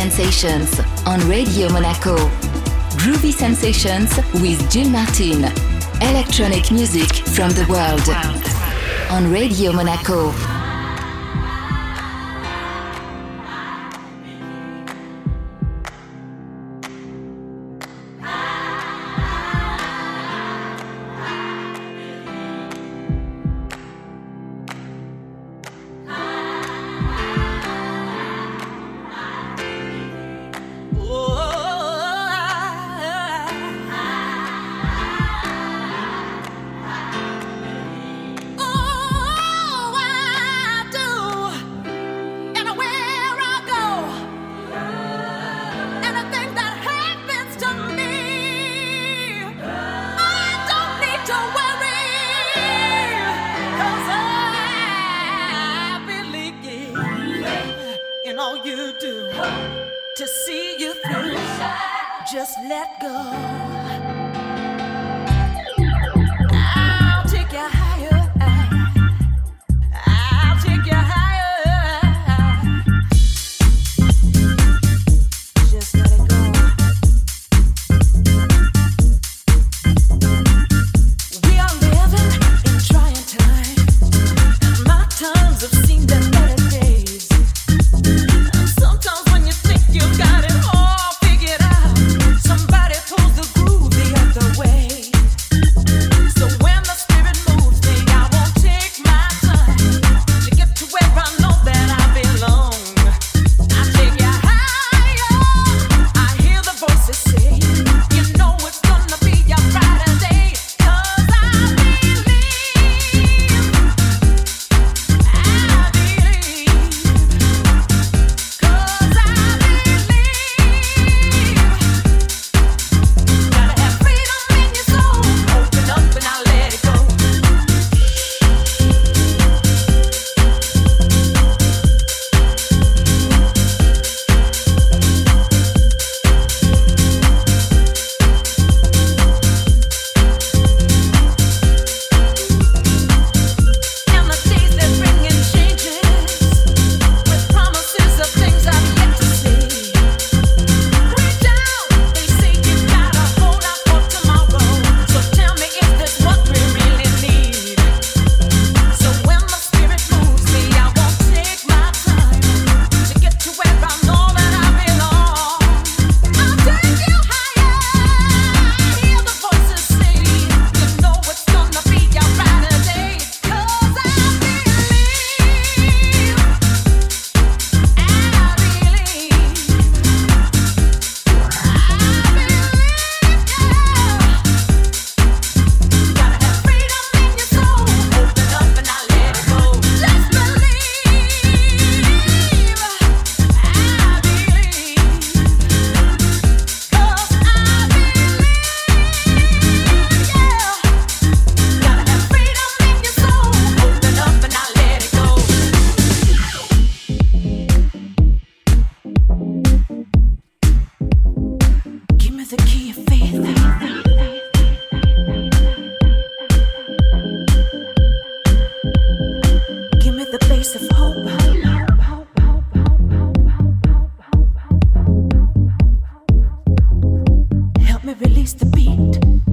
Sensations on Radio Monaco. Groovy Sensations with Jill Martin. Electronic music from the world on Radio Monaco. release the beat.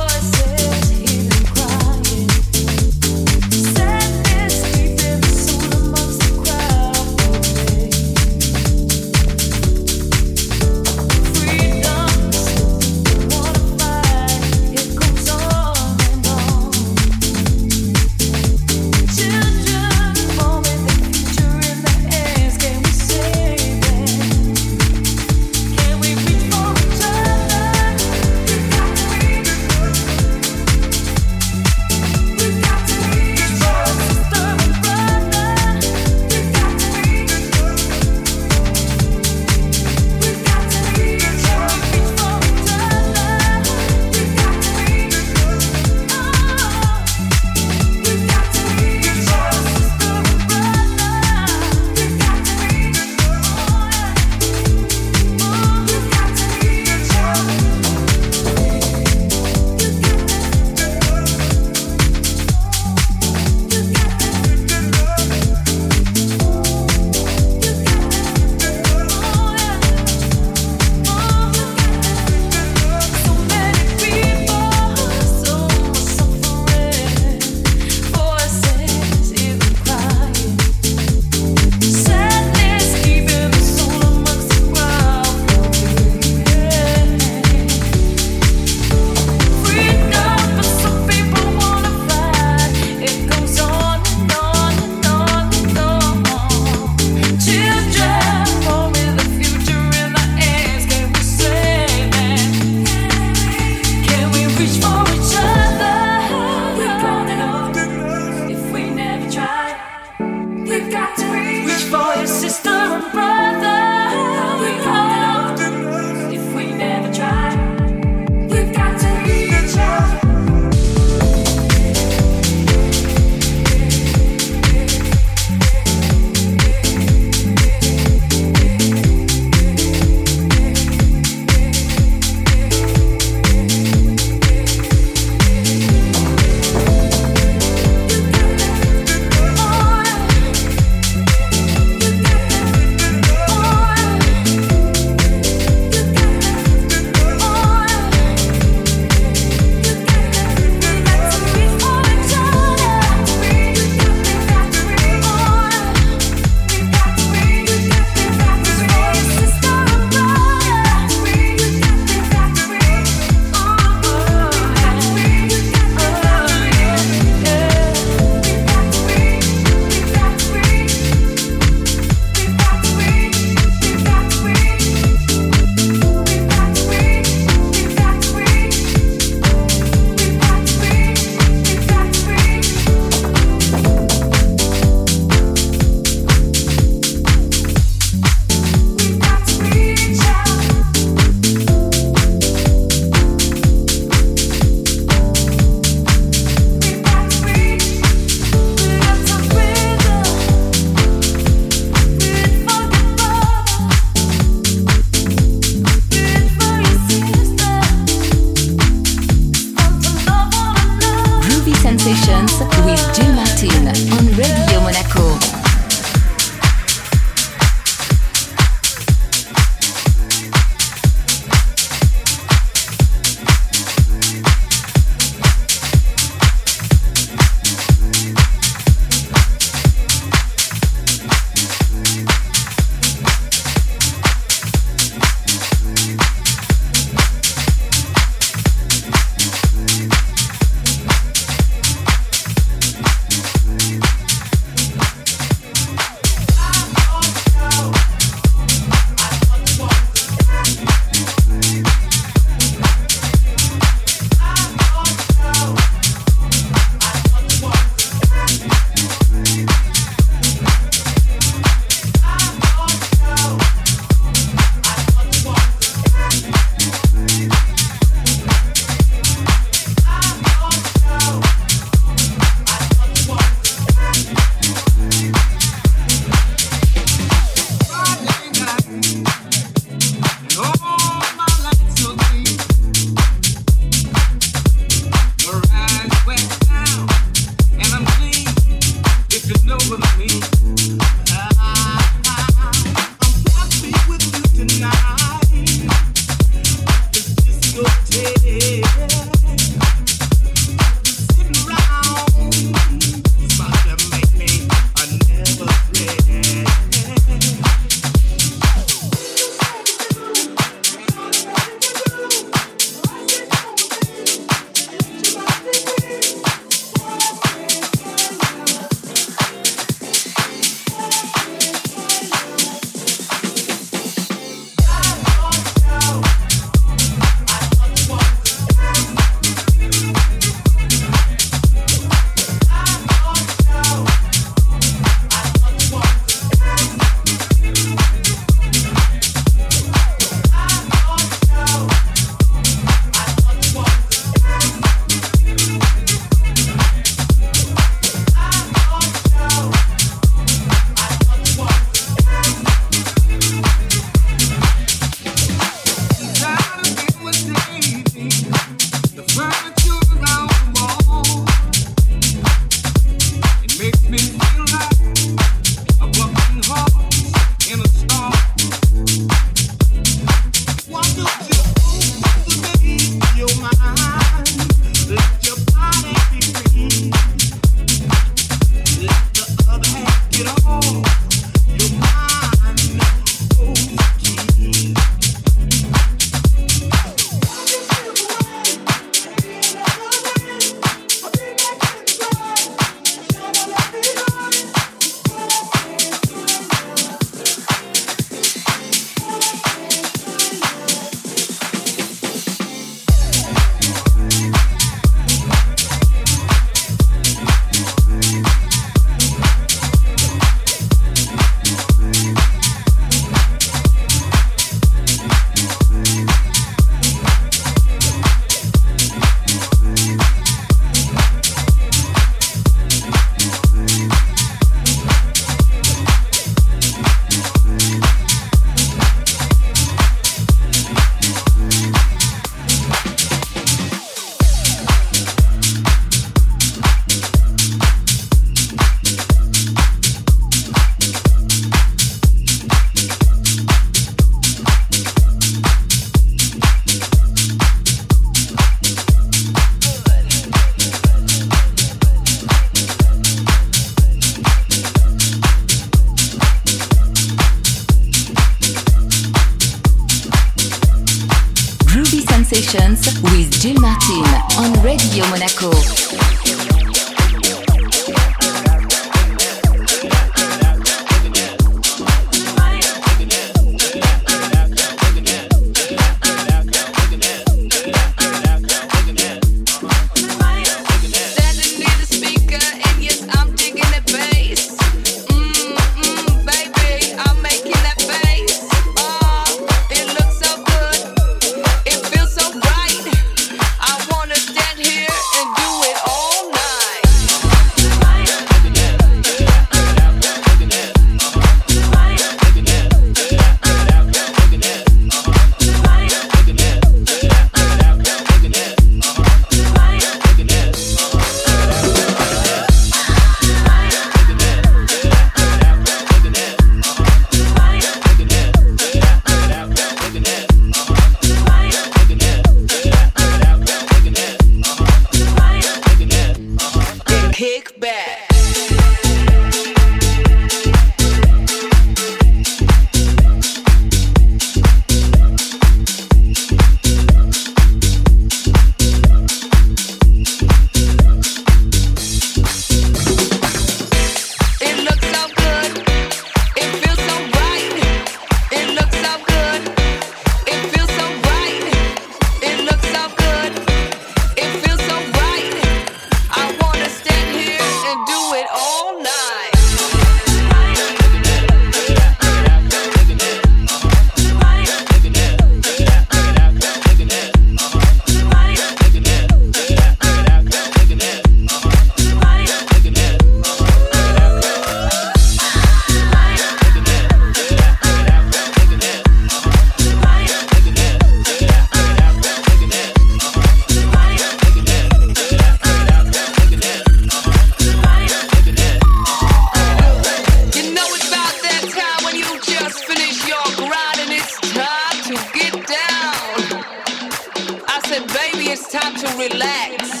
it's time to relax.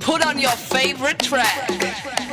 Put on your favorite track.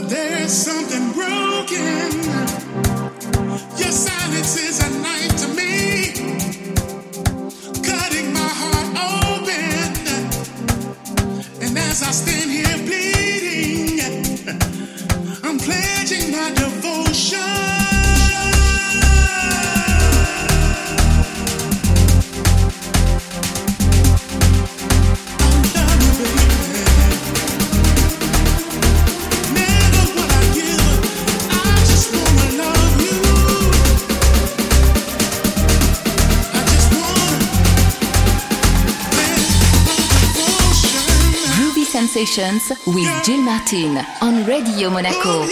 but there's something broken. With Jill Martin on Radio Monaco.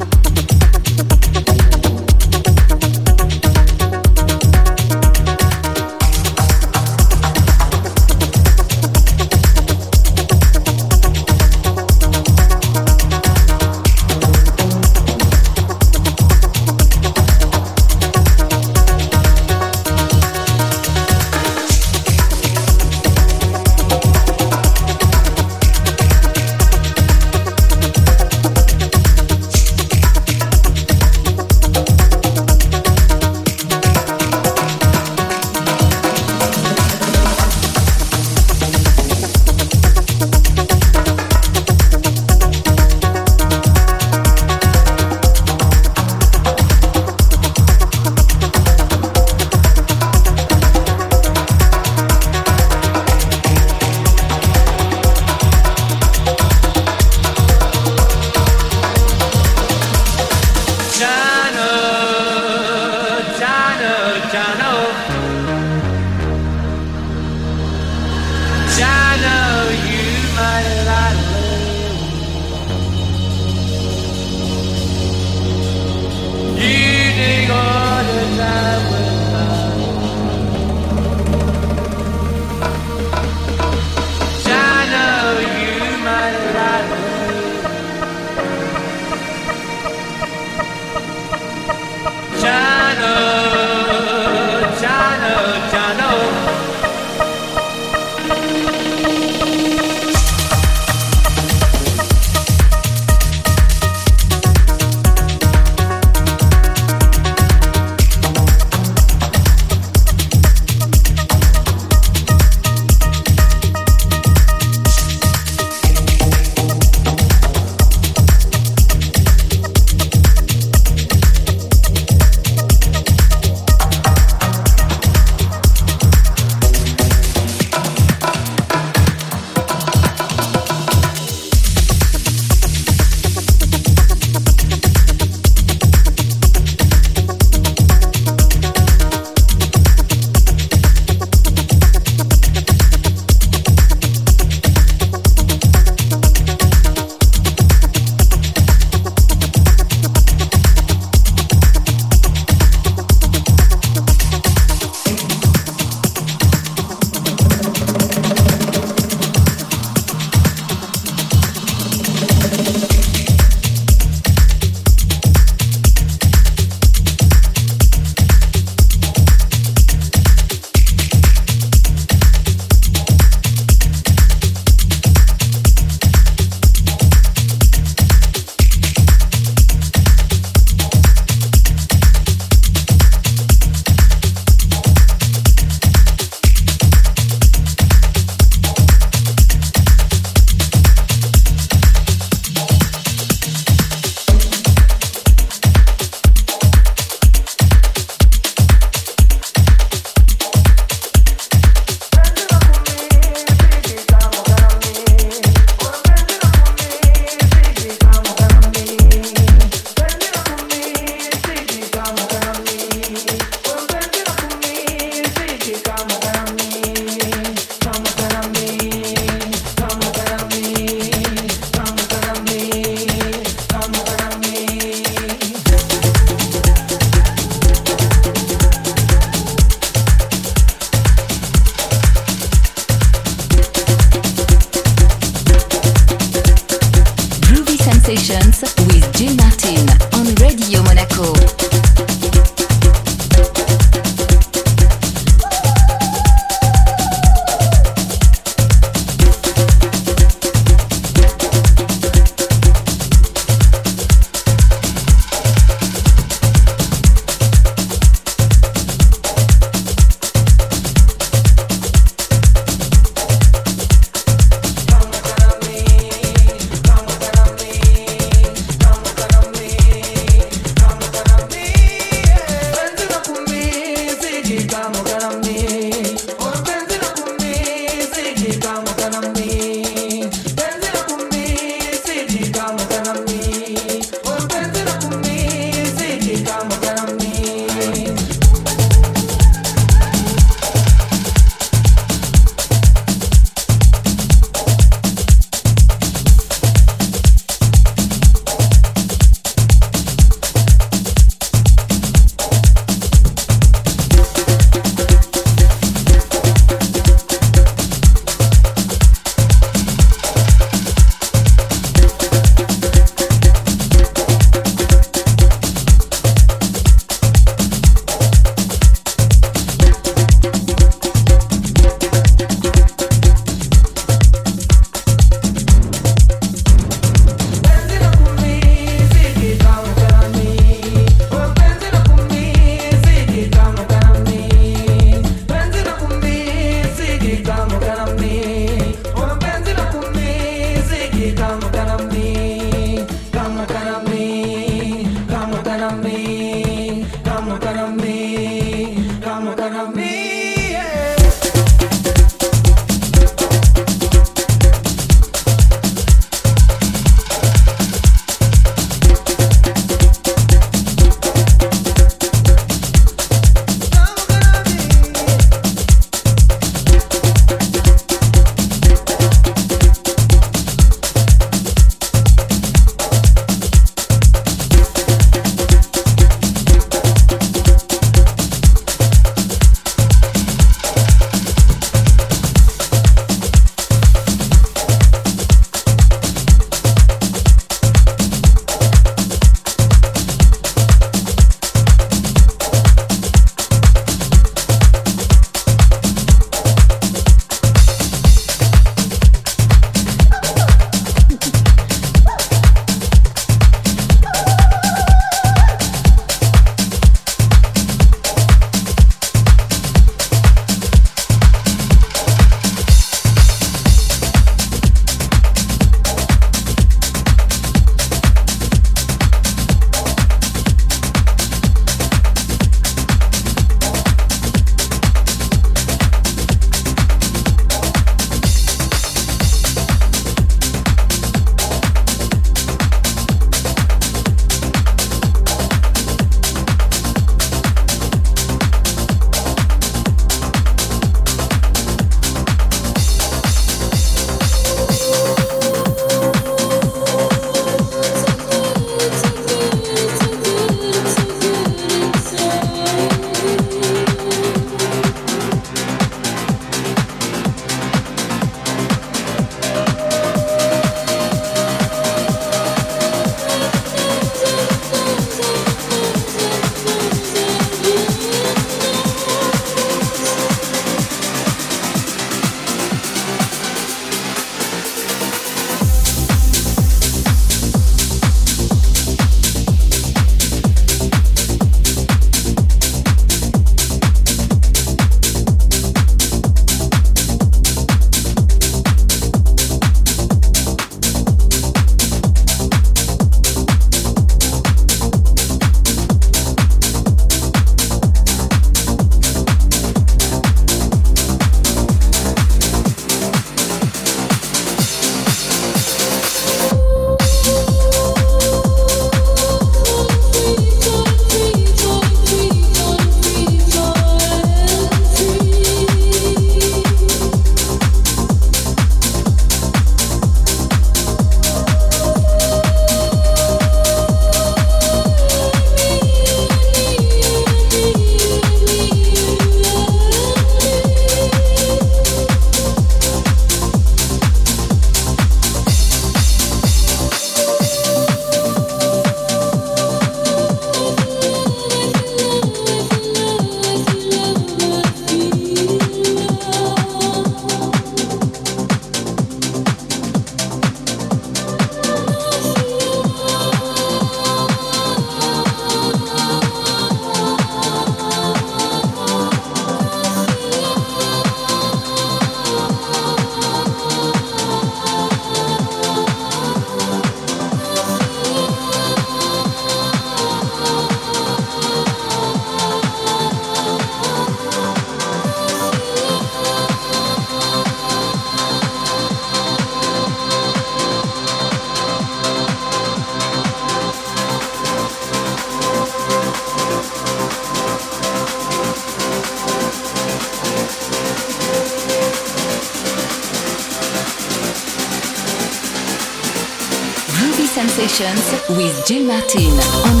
Jill Martin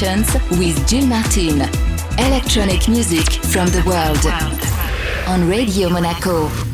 Sensations with Gil Martin. Electronic music from the world. On Radio Monaco.